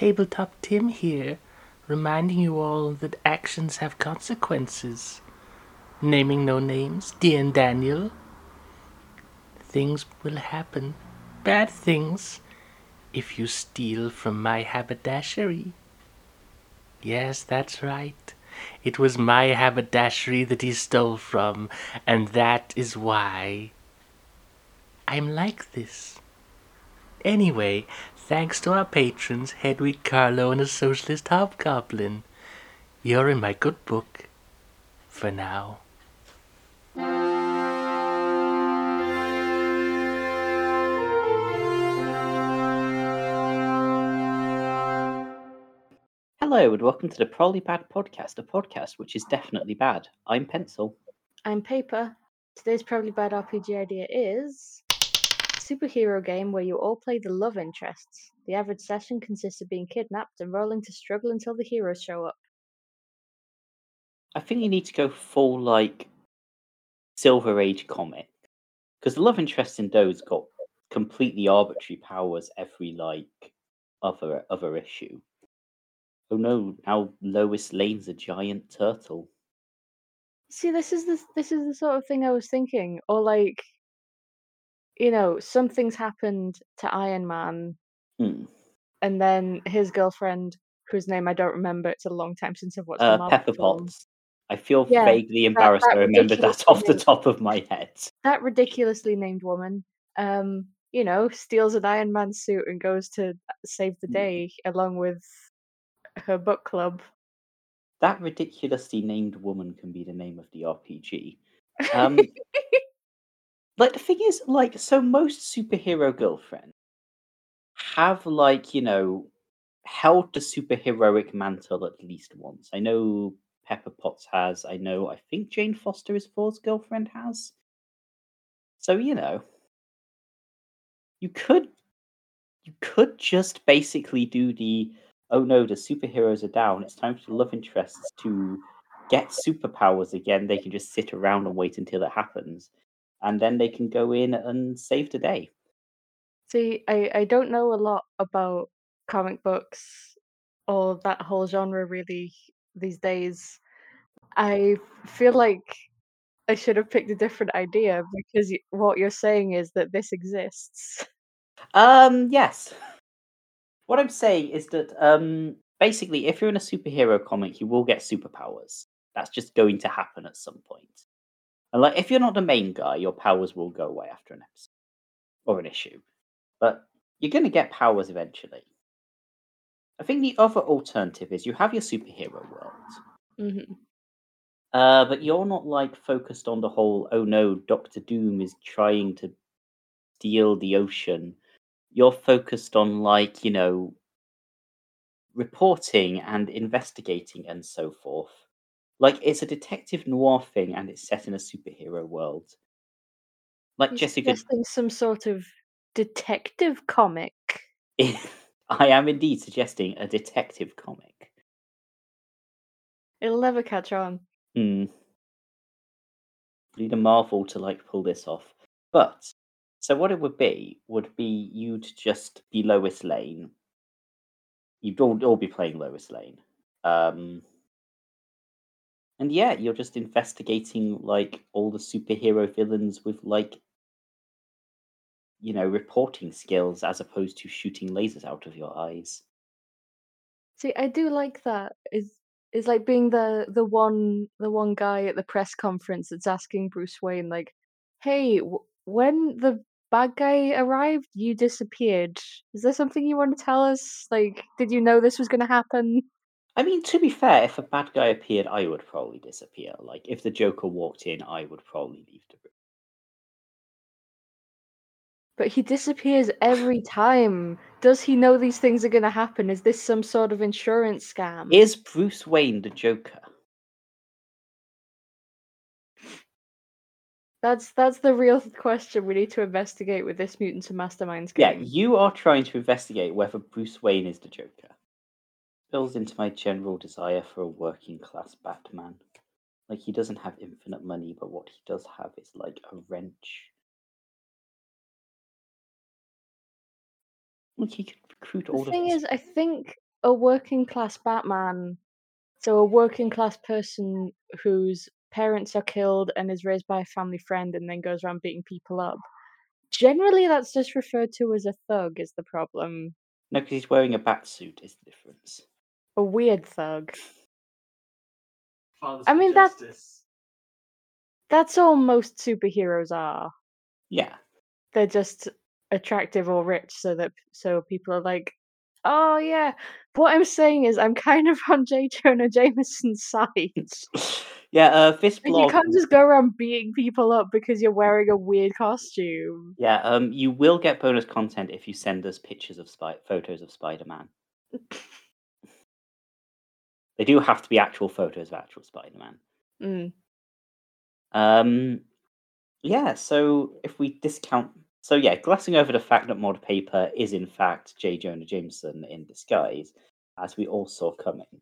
Tabletop Tim here, reminding you all that actions have consequences. Naming no names, dear and Daniel. Things will happen, bad things, if you steal from my haberdashery. Yes, that's right. It was my haberdashery that he stole from, and that is why I'm like this. Anyway, thanks to our patrons, Hedwig Carlo and the socialist hobgoblin. You're in my good book. For now. Hello and welcome to the Probably Bad Podcast, a podcast which is definitely bad. I'm Pencil. I'm Paper. Today's probably bad RPG idea is superhero game where you all play the love interests. The average session consists of being kidnapped and rolling to struggle until the heroes show up. I think you need to go full like Silver Age comic because the love interest in those got completely arbitrary powers every like other other issue. Oh no! Now Lois Lane's a giant turtle. See, this is the this is the sort of thing I was thinking, or like, you know, something's happened to Iron Man, Hmm. and then his girlfriend, whose name I don't remember, it's a long time since I've watched Uh, Pepper. Potts. I feel Yeah, vaguely embarrassed that I remembered that off the top of my head. That ridiculously named woman, um, you know, steals an Iron Man suit and goes to save the Hmm. day along with her book club. That ridiculously named woman can be the name of the RPG. Um, like the thing is, like, so most superhero girlfriends have like you know held the superheroic mantle at least once. I know Pepper Potts has. I know. I think Jane Foster is Thor's girlfriend has. So you know, you could you could just basically do the oh no, the superheroes are down. It's time for love interests to get superpowers again. They can just sit around and wait until it happens, and then they can go in and save the day. See, I, I don't know a lot about comic books or that whole genre really these days. I feel like I should have picked a different idea because what you're saying is that this exists. Um, yes. What I'm saying is that um, basically, if you're in a superhero comic, you will get superpowers. That's just going to happen at some point. And like, if you're not the main guy, your powers will go away after an episode or an issue. But you're going to get powers eventually. I think the other alternative is you have your superhero world, hmm uh, but you're not like focused on the whole. Oh no, Doctor Doom is trying to steal the ocean. You're focused on like you know reporting and investigating and so forth. Like it's a detective noir thing, and it's set in a superhero world. Like You're Jessica, suggesting some sort of detective comic. I am indeed suggesting a detective comic. It'll never catch on. Hmm. Need a Marvel to like pull this off. But so what it would be would be you'd just be Lois Lane. You'd all, all be playing Lois Lane. Um and yeah, you're just investigating like all the superhero villains with like you know, reporting skills as opposed to shooting lasers out of your eyes. See, I do like that. Is is like being the the one the one guy at the press conference that's asking Bruce Wayne like, "Hey, w- when the bad guy arrived, you disappeared. Is there something you want to tell us? Like, did you know this was going to happen?" I mean, to be fair, if a bad guy appeared, I would probably disappear. Like, if the Joker walked in, I would probably leave the room. But he disappears every time. Does he know these things are going to happen? Is this some sort of insurance scam? Is Bruce Wayne the Joker? That's that's the real question we need to investigate with this Mutants and Masterminds game. Yeah, you are trying to investigate whether Bruce Wayne is the Joker. Builds into my general desire for a working class Batman. Like, he doesn't have infinite money, but what he does have is like a wrench. Like, he could recruit all The thing is, I think a working class Batman, so a working class person whose parents are killed and is raised by a family friend and then goes around beating people up. Generally, that's just referred to as a thug. Is the problem No, because he's wearing a bat suit. Is the difference? A weird thug? Fathers I mean, that- justice. That's all most superheroes are. Yeah. They're just attractive or rich, so that so people are like, "Oh yeah." What I'm saying is, I'm kind of on J. Jonah Jameson's side. yeah. Uh, this Like, you blog. can't just go around beating people up because you're wearing a weird costume. Yeah. Um, you will get bonus content if you send us pictures of spy photos of Spider-Man. They do have to be actual photos of actual Spider-Man. Mm. Um, yeah, so if we discount, so yeah, glossing over the fact that Mod Paper is in fact J. Jonah Jameson in disguise, as we all saw coming.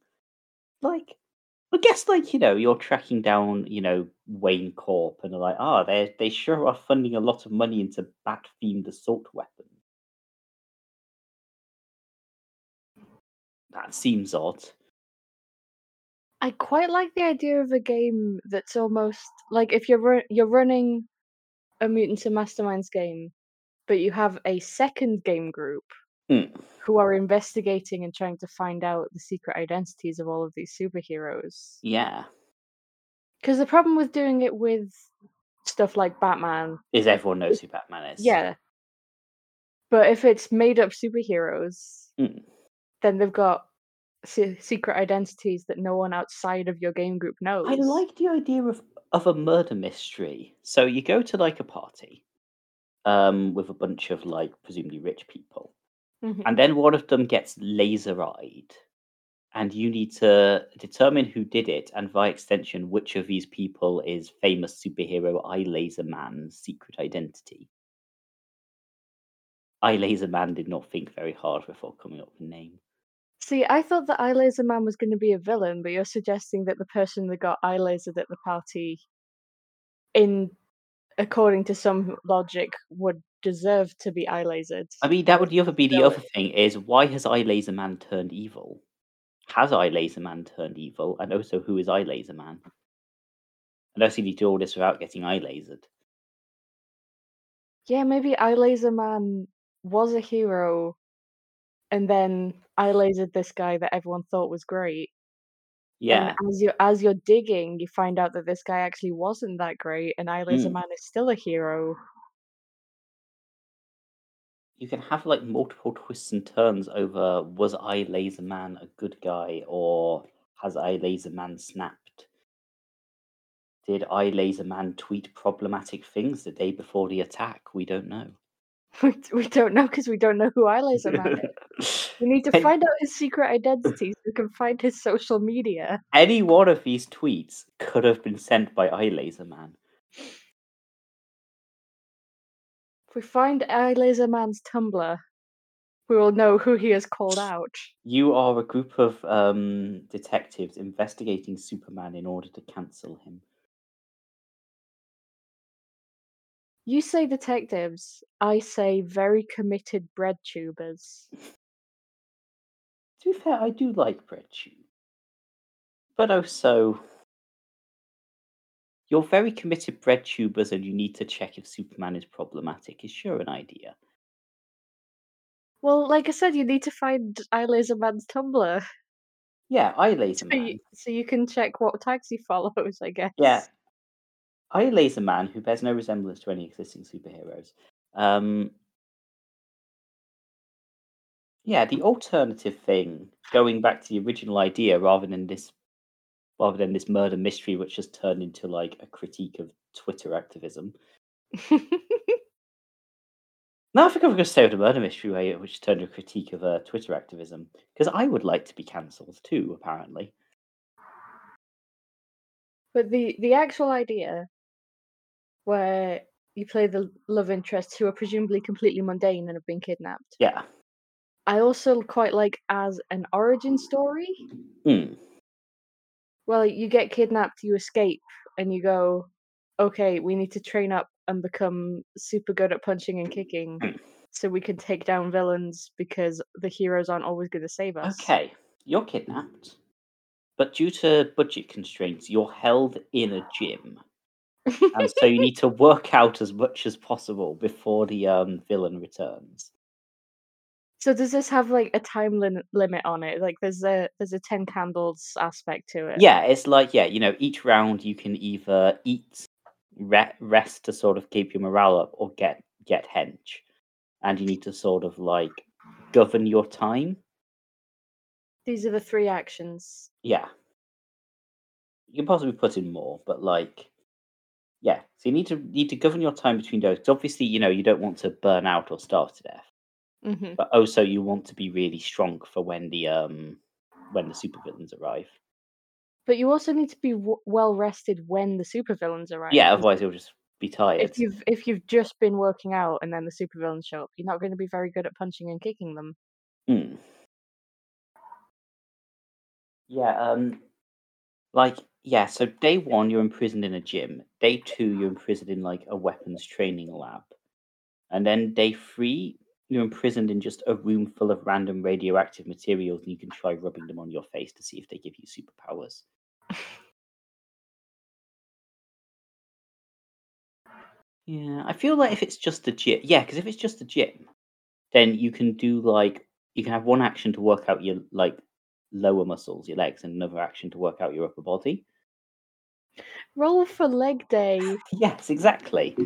Like, I guess, like you know, you're tracking down, you know, Wayne Corp, and they're like, ah, they they sure are funding a lot of money into bat-themed assault weapons. That seems odd. I quite like the idea of a game that's almost like if you're run- you're running a Mutants and Masterminds game, but you have a second game group Hmm. who are investigating and trying to find out the secret identities of all of these superheroes. Yeah, Because the problem with doing it with stuff like Batman, is everyone knows who Batman is? yeah. But if it's made up superheroes, Hmm. then they've got se- secret identities that no one outside of your game group knows. I like the idea of of a murder mystery. So you go to like a party, um, with a bunch of like presumably rich people, Mhm. and then one of them gets laser eyed, and you need to determine who did it, and by extension, which of these people is famous superhero Eye Laser Man's secret identity. Eye Laser Man did not think very hard before coming up with a name. See, I thought that Eye Laser Man was going to be a villain, but you're suggesting that the person that got eye lasered at the party, in according to some logic, would deserve to be eye lasered. I mean, that would the other be the other thing is why has Eye Laser Man turned evil? Has Eye Laser Man turned evil? And also, who is Eye Laser Man? Unless to do all this without getting eye lasered. Yeah, maybe Eye Laser Man was a hero, and then I lasered this guy that everyone thought was great. Yeah, And as you as you're digging, you find out that this guy actually wasn't that great, and I Laser Mm. Man is still a hero. you can have like multiple twists and turns over was I Laser Man a good guy or has I Laser Man snapped? Did I Laser Man tweet problematic things the day before the attack? We don't know. We, we don't know because we don't know who Man is. We need to find out his secret identity so we can find his social media. Any one of these tweets could have been sent by Eye Laser Man. If we find Eye Laser Man's Tumblr, we will know who he has called out. You are a group of um, detectives investigating Superman in order to cancel him. You say detectives, I say very committed bread tubers. To be fair, I do like Bread Tube. But also, you're very committed bread tubers and you need to check if Superman is problematic is sure an idea. Well, like I said, you need to find Eye Laser Man's Tumblr Yeah, Eye Laser so Man. you, so you can check what tags he follows, I guess. Yeah. Eye Laser Man, who bears no resemblance to any existing superheroes. Um, yeah, the alternative thing, going back to the original idea rather than this rather than this murder mystery which has turned into like a critique of Twitter activism. Now I think I'm going to stay with the murder mystery way, which turned into a critique of uh, Twitter activism. Because I would like to be cancelled too, apparently. But the the actual idea where you play the love interests who are presumably completely mundane and have been kidnapped. Yeah. I also quite like as an origin story. Hmm. Well, you get kidnapped, you escape, and you go, okay, we need to train up and become super good at punching and kicking. so we can take down villains because the heroes aren't always going to save us. Okay, you're kidnapped, but due to budget constraints, you're held in a gym, and so you need to work out as much as possible before the um, villain returns. So does this have like a time lim- limit on it? Like there's a there's a ten candles aspect to it. Yeah, it's like yeah, you know, each round you can either eat, re- rest to sort of keep your morale up, or get get hench, and you need to sort of like govern your time. These are the three actions. Yeah, you can possibly put in more, but like, yeah, so you need to need to govern your time between those. 'cause obviously, you know, you don't want to burn out or starve to death, hmm but also you want to be really strong for when the um when the supervillains arrive. But you also need to be w- well rested when the supervillains arrive. Yeah, otherwise you'll just be tired. If you've if you've just been working out and then the supervillains show up, you're not going to be very good at punching and kicking them. Hmm. Yeah, um, like yeah. So day one, you're imprisoned in a gym. Day two, you're imprisoned in like a weapons training lab, and then day three, you're imprisoned in just a room full of random radioactive materials, and you can try rubbing them on your face to see if they give you superpowers. Yeah, I feel like if it's just a gym, yeah, because if it's just a gym, then you can do like you can have one action to work out your like lower muscles, your legs, and another action to work out your upper body. Roll for leg day. Yes, exactly.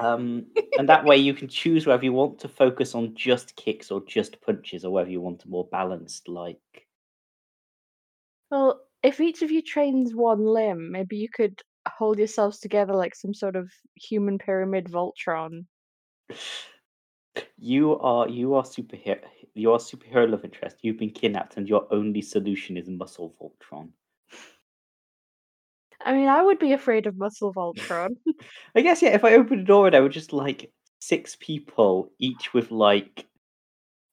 Um, and that way you can choose whether you want to focus on just kicks or just punches, or whether you want a more balanced like. Well, if each of you trains one limb, maybe you could hold yourselves together like some sort of human pyramid Voltron. You are you are superhero. You are superhero love interest. You've been kidnapped, and your only solution is muscle Voltron. I mean, I would be afraid of muscle Voltron. I guess yeah. If I opened a door and I were just like six people, each with like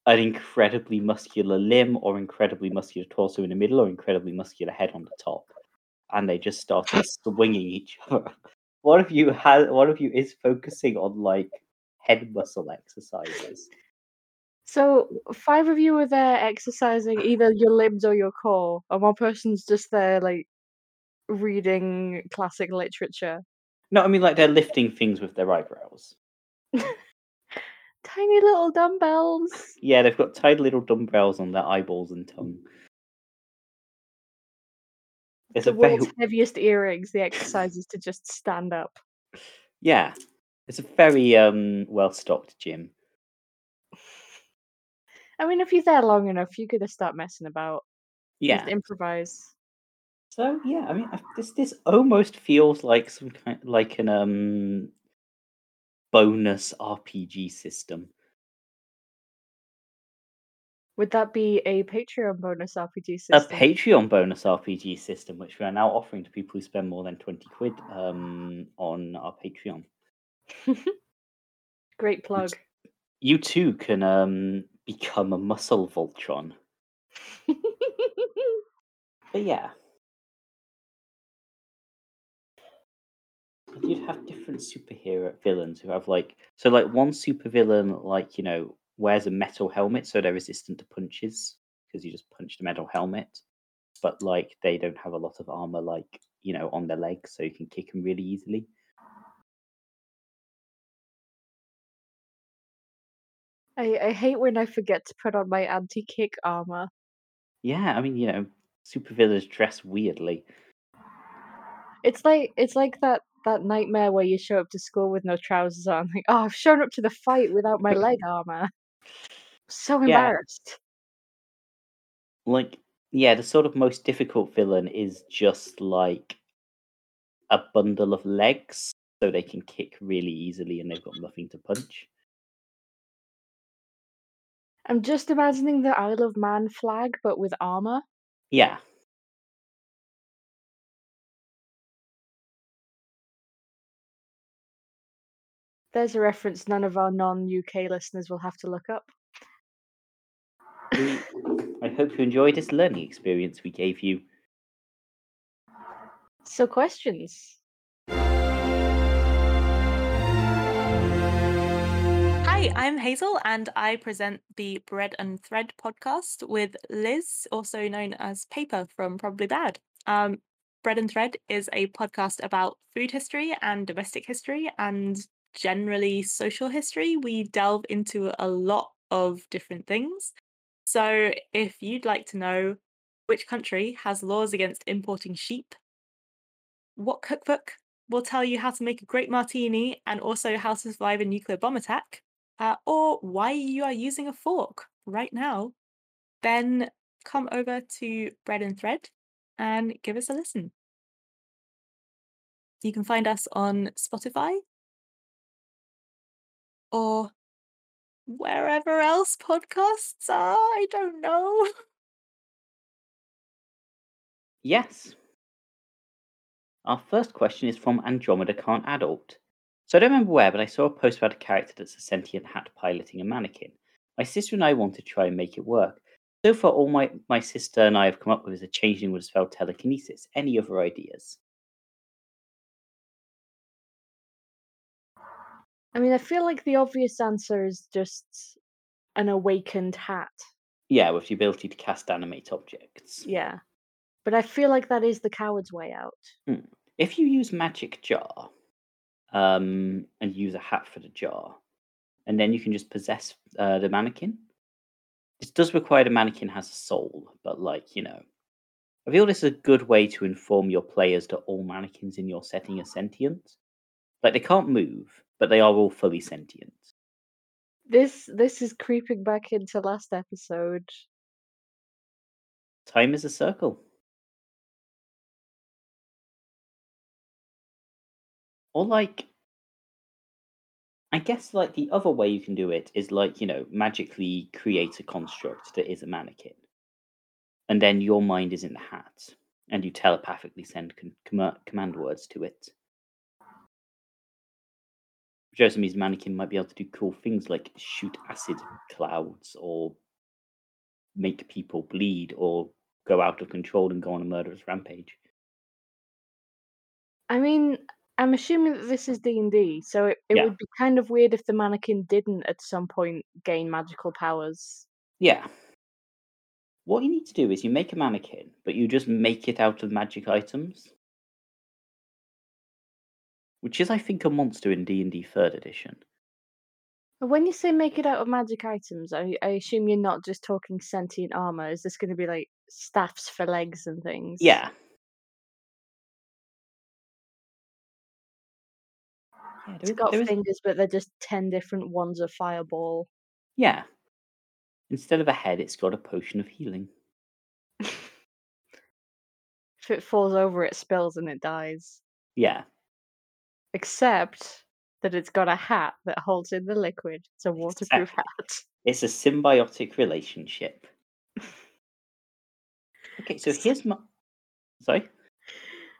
an incredibly muscular limb or incredibly muscular torso in the middle or incredibly muscular head on the top, and they just started swinging each other. One of you has one of you is focusing on like head muscle exercises. So five of you are there exercising either your limbs or your core, and one person's just there like reading classic literature. No, I mean like they're lifting things with their eyebrows. Tiny little dumbbells. Yeah, they've got tiny little dumbbells on their eyeballs and tongue. It's the a very world's heaviest earrings. The exercise is to just stand up. yeah, it's a very um well stocked gym. I mean, if you're there long enough, you're gonna start messing about. Yeah. Just improvise. So yeah, I mean, I- this this almost feels like some kind like an um bonus RPG system. Would that be a Patreon bonus RPG system? A? Patreon bonus RPG system, which we are now offering to people who spend more than twenty quid um on our Patreon. Great plug. You too can um become a muscle Voltron. But yeah. You'd have different superhero villains who have like so like one supervillain like you know wears a metal helmet so they're resistant to punches because you just punch the metal helmet, but like they don't have a lot of armor like you know on their legs so you can kick them really easily. I, I hate when I forget to put on my anti-kick armor. Yeah, I mean you know supervillains dress weirdly. It's like it's like that that nightmare where you show up to school with no trousers on. Like, oh, I've shown up to the fight without my leg armor. So Yeah. embarrassed. like yeah the sort of most difficult villain is just like a bundle of legs so they can kick really easily and they've got nothing to punch I'm just imagining the Isle of Man flag, but with armor. yeah There's a reference none of our non-UK listeners will have to look up. we, i hope you enjoyed this learning experience we gave you So questions. Hi, I'm Hazel, and I present the Bread and Thread podcast with Liz, also known as Paper from Probably Bad. Um, Bread and Thread is a podcast about food history and domestic history and generally social history. We delve into a lot of different things. So if you'd like to know which country has laws against importing sheep, what cookbook will tell you how to make a great martini and also how to survive a nuclear bomb attack, uh, or why you are using a fork right now, then come over to Bread and Thread and give us a listen. You can find us on Spotify or wherever else podcasts are. I don't know. Yes. Our first question is from Andromeda Can't Adult. So I don't remember where, but I saw a post about a character that's a sentient hat piloting a mannequin. My sister and I want to try and make it work. So far, all my, my sister and I have come up with is a changeling would spell telekinesis. Any other ideas? I mean, I feel like the obvious answer is just an awakened hat. Yeah, with the ability to cast animate objects. Yeah. But I feel like that is the coward's way out. Hmm. If you use magic jar, um, and use a hat for the jar, and then you can just possess uh, the mannequin. This does require the mannequin has a soul, but like you know, I feel this is a good way to inform your players that all mannequins in your setting are sentient. Like they can't move, but they are all fully sentient. This this is creeping back into last episode. Time is a circle. Or like I guess like the other way you can do it is like, you know, magically create a construct that is a mannequin. And then your mind is in the hat and you telepathically send com- com- command words to it. Which mannequin might be able to do cool things like shoot acid clouds or make people bleed or go out of control and go on a murderous rampage. I mean, I'm assuming that this is D and D, so it, it Yeah. would be kind of weird if the mannequin didn't at some point gain magical powers. Yeah. What you need to do is you make a mannequin, but you just make it out of magic items. Which is, I think, a monster in D and D Third Edition. When you say make it out of magic items, I, I assume you're not just talking sentient armor. Is this going to be like staffs for legs and things? Yeah. Yeah, It's there is- got there is- fingers, but they're just ten different ones of fireball. yeah. Instead of a head, it's got a potion of healing. if it falls over, it spills and it dies. Yeah. Except that it's got a hat that holds in the liquid. It's a waterproof hat. It's a symbiotic relationship. Okay, so here's my. Sorry?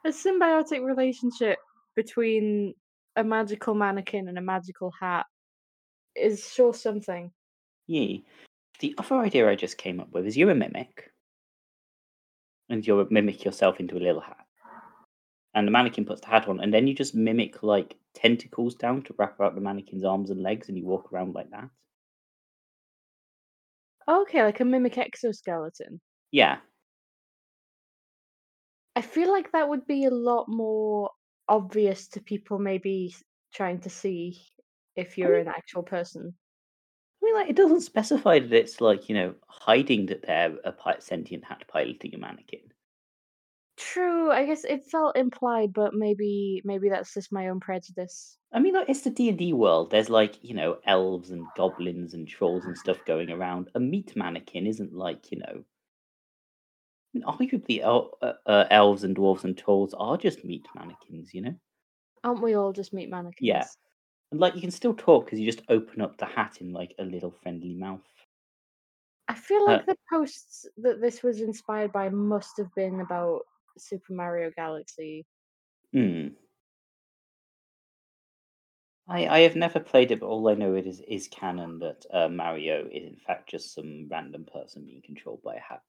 A symbiotic relationship between a magical mannequin and a magical hat is sure something. Yeah. The other idea I just came up with is you're a mimic. And you mimic yourself into a little hat. And the mannequin puts the hat on, and then you just mimic like tentacles down to wrap around the mannequin's arms and legs, and you walk around like that. Okay, like a mimic exoskeleton. Yeah. I feel like that would be a lot more obvious to people maybe trying to see if you're mean- an actual person. I mean, like, it doesn't specify that it's like, you know, hiding that they're a sentient hat piloting a mannequin. True, I guess it felt implied, but maybe maybe that's just my own prejudice. I mean, like, it's the D and D world. There's like, you know, elves and goblins and trolls and stuff going around. A meat mannequin isn't like, you know, I mean, arguably, el- uh, uh, elves and dwarves and trolls are just meat mannequins, you know. Aren't we all just meat mannequins? Yeah. And like, you can still talk because you just open up the hat in like a little friendly mouth. I feel Uh, like the posts that this was inspired by must have been about Super Mario Galaxy. Hmm. I I have never played it, but all I know it is is canon that uh, Mario is in fact just some random person being controlled by a hat.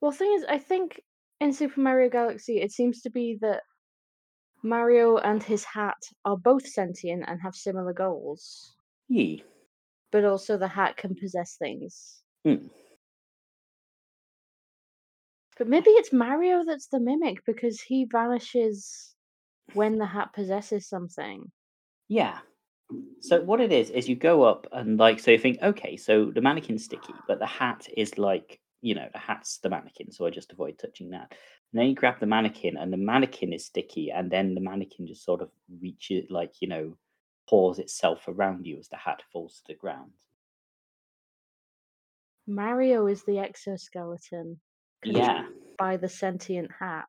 Well, thing is, I think in Super Mario Galaxy, it seems to be that Mario and his hat are both sentient and have similar goals, Yee. but also the hat can possess things. Hmm. But maybe it's Mario that's the mimic because he vanishes when the hat possesses something. Yeah. So what it is is you go up and like so you think okay so the mannequin's sticky but the hat is like you know the hat's the mannequin so I just avoid touching that. And then you grab the mannequin and the mannequin is sticky and then the mannequin just sort of reaches like you know pours itself around you as the hat falls to the ground. Mario is the exoskeleton Yeah. by the sentient hat,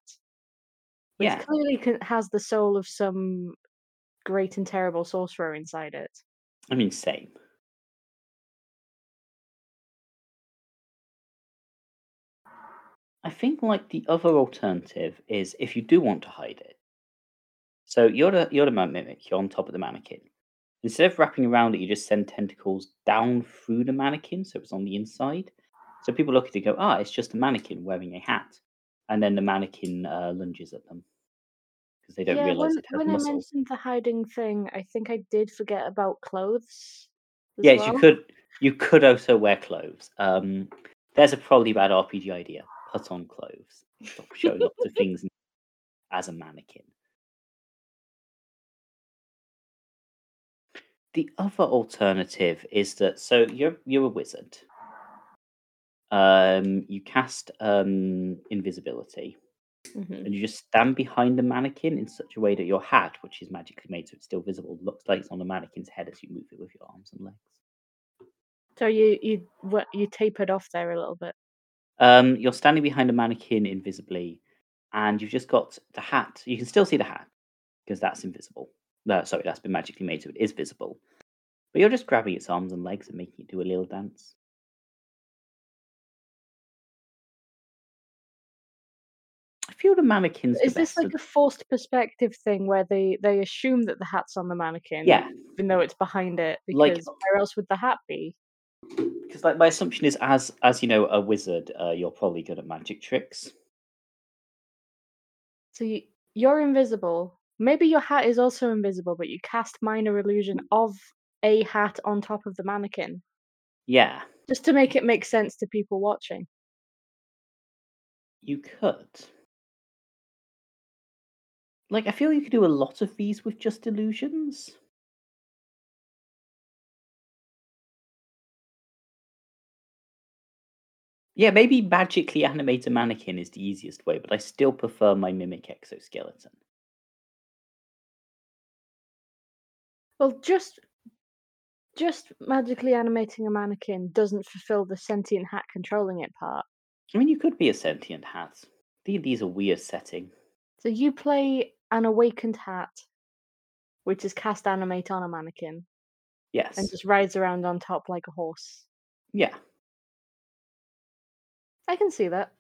which Yeah. clearly can, has the soul of some great and terrible sorcerer inside it. I mean same. I think like the other alternative is if you do want to hide it. So you're the you're the mimic. You're on top of the mannequin. Instead of wrapping around it, you just send tentacles down through the mannequin, so it's on the inside. So people look at it and go, "Ah, it's just a mannequin wearing a hat," and then the mannequin uh, lunges at them because they don't yeah, realize when, it has when I mentioned the hiding thing, I think I did forget about clothes. Yes, well. you could. You could also wear clothes. Um, there's a probably bad RPG idea. Put on clothes. Stop showing up to things as a mannequin. The other alternative is that so you're you're a wizard. Um, you cast um, invisibility, Mhm. and you just stand behind the mannequin in such a way that your hat, which is magically made so it's still visible, looks like it's on the mannequin's head as you move it with your arms and legs. So you you what you tapered off there a little bit. Um, you're standing behind a mannequin invisibly, and you've just got the hat. You can still see the hat because that's invisible. No, sorry, that's been magically made so it is visible. But you're just grabbing its arms and legs and making it do a little dance. I feel the mannequin's Is this like a forced perspective thing where they they assume that the hat's on the mannequin, Yeah, even though it's behind it? Like- Because where else would the hat be? Because like my assumption is, as as you know, a wizard, uh, you're probably good at magic tricks. So you, you're invisible. Maybe your hat is also invisible, but you cast minor illusion of a hat on top of the mannequin, Yeah, just to make it make sense to people watching. you could. Like, I feel you could do a lot of these with just illusions. Yeah, maybe magically animate a mannequin is the easiest way, but I still prefer my mimic exoskeleton. Well, just just magically animating a mannequin doesn't fulfill the sentient hat controlling it part. I mean, you could be a sentient hat. D&D's a weird setting. So you play an awakened hat, which is cast animate on a mannequin, Yes. and just rides around on top like a horse. Yeah. I can see that.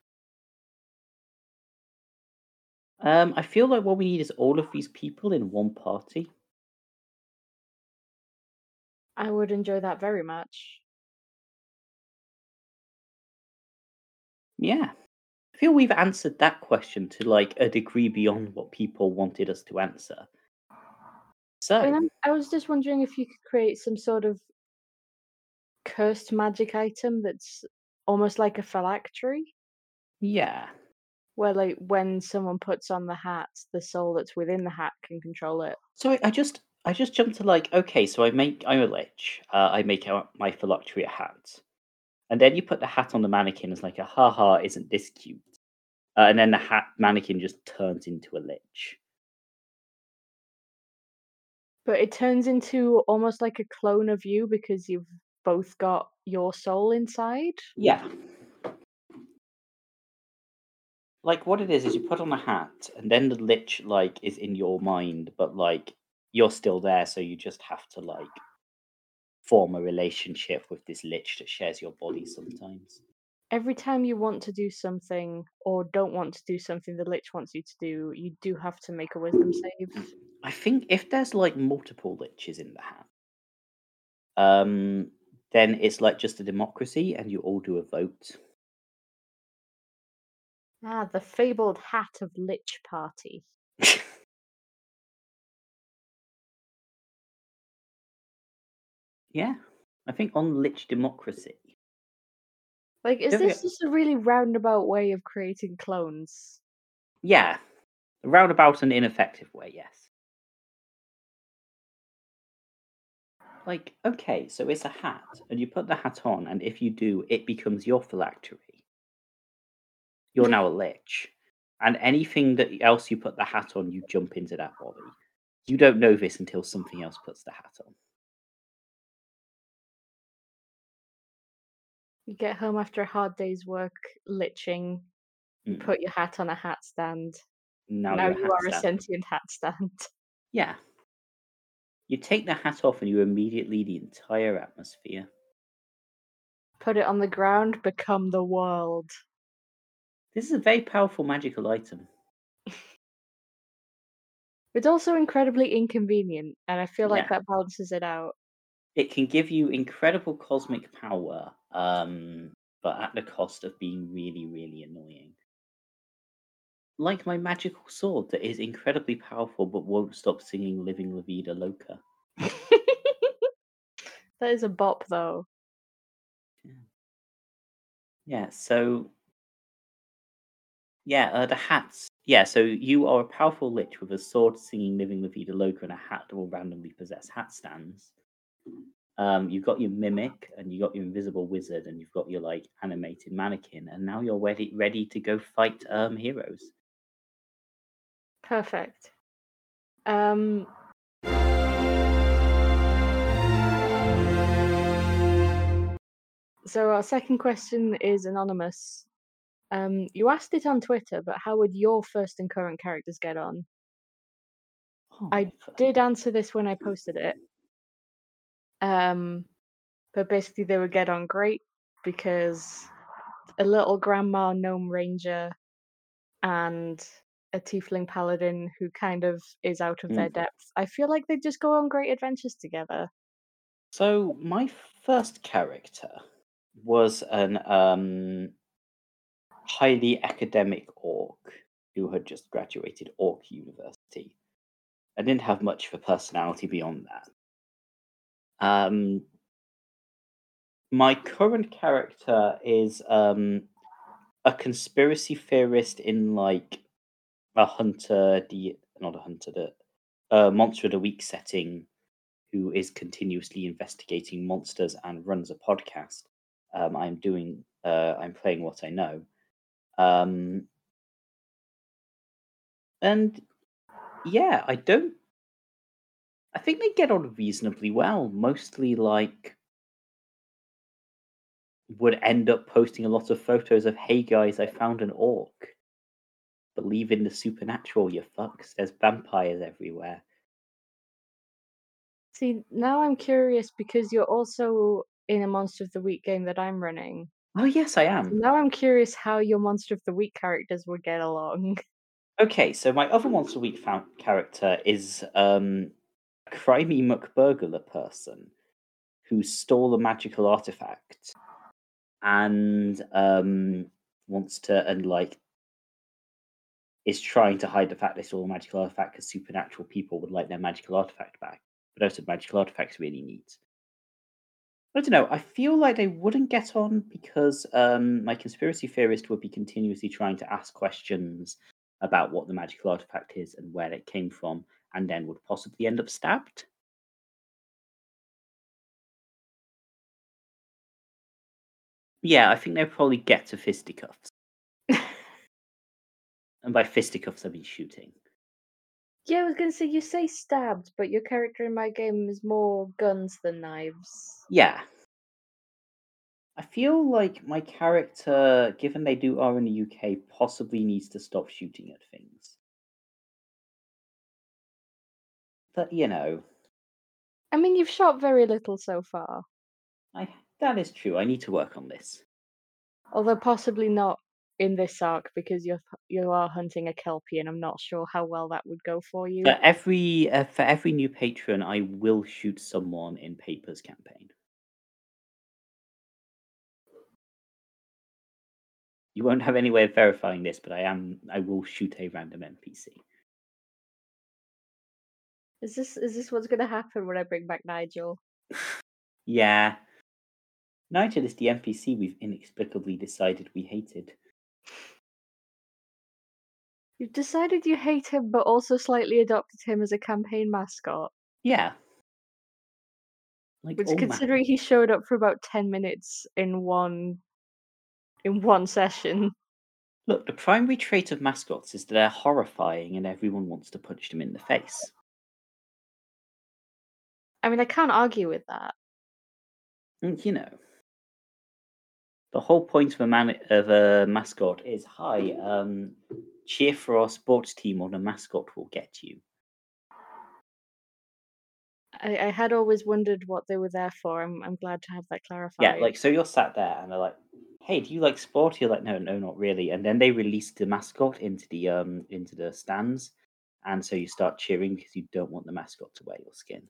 Um, I feel like what we need is all of these people in one party. I would enjoy that very much. Yeah. I feel we've answered that question to like a degree beyond what people wanted us to answer. So, I, mean, I was just wondering if you could create some sort of cursed magic item that's almost like a phylactery, yeah. where like when someone puts on the hat, the soul that's within the hat can control it. So I, just I just jumped to like, okay, so I make I'm a lich. Uh, I make out my phylactery a hat. And then you put the hat on the mannequin as like a haha, isn't this cute? Uh, and then the hat mannequin just turns into a lich. But it turns into almost like a clone of you because you've both got your soul inside. Yeah. Like what it is is you put on a hat and then the lich like is in your mind, but like you're still there, so you just have to like form a relationship with this lich that shares your body sometimes. Every time you want to do something or don't want to do something the lich wants you to do, you do have to make a wisdom save. I think if there's like multiple liches in the hat, um, then it's like just a democracy and you all do a vote. Ah, the fabled hat of Lich Party. yeah, I think on Lich Democracy. Like, is Don't this get... just a really roundabout way of creating clones? Yeah, roundabout and ineffective way, yes. Like, okay, so it's a hat, and you put the hat on, and if you do, it becomes your phylactery. You're now a lich. And anything that else you put the hat on, you jump into that body. You don't know this until something else puts the hat on. You get home after a hard day's work, liching, you Mm. put your hat on a hat stand. Now, now you are a sentient hat stand. Yeah. You take the hat off, and you immediately the entire atmosphere. Put it on the ground, become the world. This is a very powerful magical item. It's also incredibly inconvenient, and I feel like Yeah. that balances it out. It can give you incredible cosmic power, um, but at the cost of being really, really annoying. Like my magical sword that is incredibly powerful but won't stop singing Living La Vida Loca. that is a bop, though. Yeah, so. Yeah, uh, the hats. Yeah, so you are a powerful lich with a sword singing Living La Vida Loca and a hat that will randomly possess hat stands. Um, you've got your mimic and you've got your invisible wizard and you've got your like animated mannequin, and now you're ready ready to go fight um heroes. Perfect. Um. So our second question is anonymous. Um, you asked it on Twitter, but how would your first and current characters get on? Oh, I did answer this when I posted it. Um, but basically they would get on great because a little grandma gnome ranger and a tiefling paladin who kind of is out of their Mm. depth. I feel like they just go on great adventures together. So my first character was an um highly academic orc who had just graduated Orc University. I didn't have much of a personality beyond that. Um, my current character is um a conspiracy theorist in like a hunter, the not a hunter, the monster of the week setting who is continuously investigating monsters and runs a podcast. Um, I'm doing, uh, I'm playing what I know. Um, and yeah, I don't, I think they get on reasonably well. Mostly like, would end up posting a lot of photos of, hey guys, I found an orc. Believe in the supernatural, you fucks. There's vampires everywhere. See, now I'm curious because you're also in a Monster of the Week game that I'm running. Oh, yes, I am. Now I'm curious how your Monster of the Week characters would get along. Okay, so my other Monster of the Week character is um, a crimey McBurglar person who stole a magical artifact and um, wants to and like is trying to hide the fact they stole a magical artifact because supernatural people would like their magical artifact back, but also magical artifacts really neat. I don't know. I feel like they wouldn't get on because um, my conspiracy theorist would be continuously trying to ask questions about what the magical artifact is and where it came from, and then would possibly end up stabbed. Yeah, I think they'll probably get to fisticuffs. And by fisticuffs, I mean shooting. Yeah, I was gonna say you say stabbed, but your character in my game is more guns than knives. Yeah. I feel like my character, given they do are in the UK, possibly needs to stop shooting at things. But you know, I mean, you've shot very little so far, I that is true. I need to work on this. although possibly not in this arc because you're you are hunting a kelpie, and I'm not sure how well that would go for you. For every uh, for every new patron, I will shoot someone in Papers campaign. You won't have any way of verifying this, but I am. I will shoot a random NPC. Is this is this what's gonna happen when I bring back Nigel? Yeah. Nigel is the NPC we've inexplicably decided we hated. You've decided you hate him, but also slightly adopted him as a campaign mascot. Yeah. Like Which, oh ma- considering he showed up for about ten minutes in one in one session, Look, the primary trait of mascots is that they're horrifying and everyone wants to punch them in the face. I mean, I can't argue with that. Mm, you know, the whole point of a man of a mascot is hi, um, cheer for our sports team or the mascot will get you. I, I had always wondered what they were there for. I'm I'm glad to have that clarified. Yeah, like so you're sat there and they're like, "Hey, do you like sport?" You're like, "No, no, not really." And then they release the mascot into the um into the stands, and so you start cheering because you don't want the mascot to wear your skin.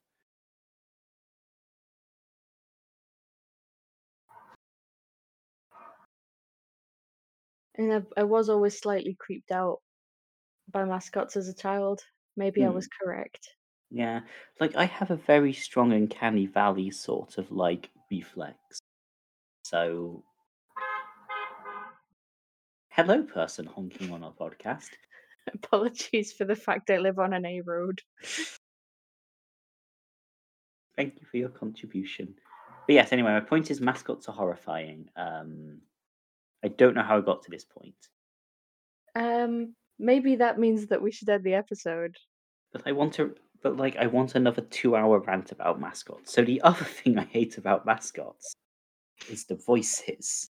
And I, I was always slightly creeped out by mascots as a child. Maybe I Hmm. was correct. Yeah, like I have a very strong uncanny valley sort of like reflex. So, hello, person honking on our podcast. Apologies for the fact I live on an A road. Thank you for your contribution. But yes, anyway, my point is mascots are horrifying. Um, I don't know how I got to this point, Um, maybe that means that we should end the episode. but I want to. But like, I want another two-hour rant about mascots. So the other thing I hate about mascots is the voices.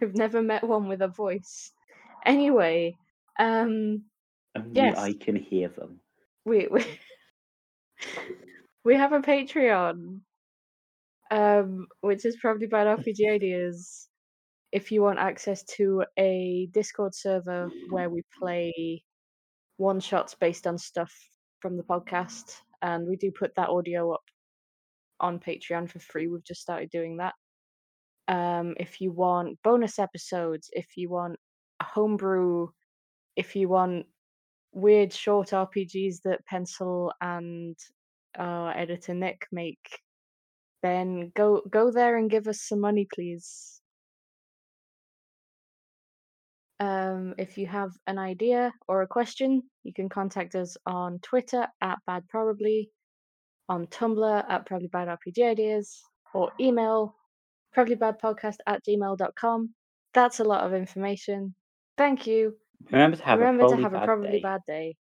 I've never met one with a voice. Anyway, um, Only Yes. I can hear them. we we, we have a Patreon, um, which is probably bad RPG ideas. If you want access to a Discord server where we play one shots based on stuff from the podcast, and we do put that audio up on Patreon for free. We've just started doing that. Um, if you want bonus episodes, if you want a homebrew, if you want weird short RPGs that Pencil and uh, editor Nick make, then go go there and give us some money, please. Um, if you have an idea or a question, you can contact us on Twitter at Bad Probably, on Tumblr at Probably Bad RPG Ideas, or email probablybadpodcast at gmail.com. That's a lot of information. Thank you. Remember to have Remember a to probably have a bad day. bad day.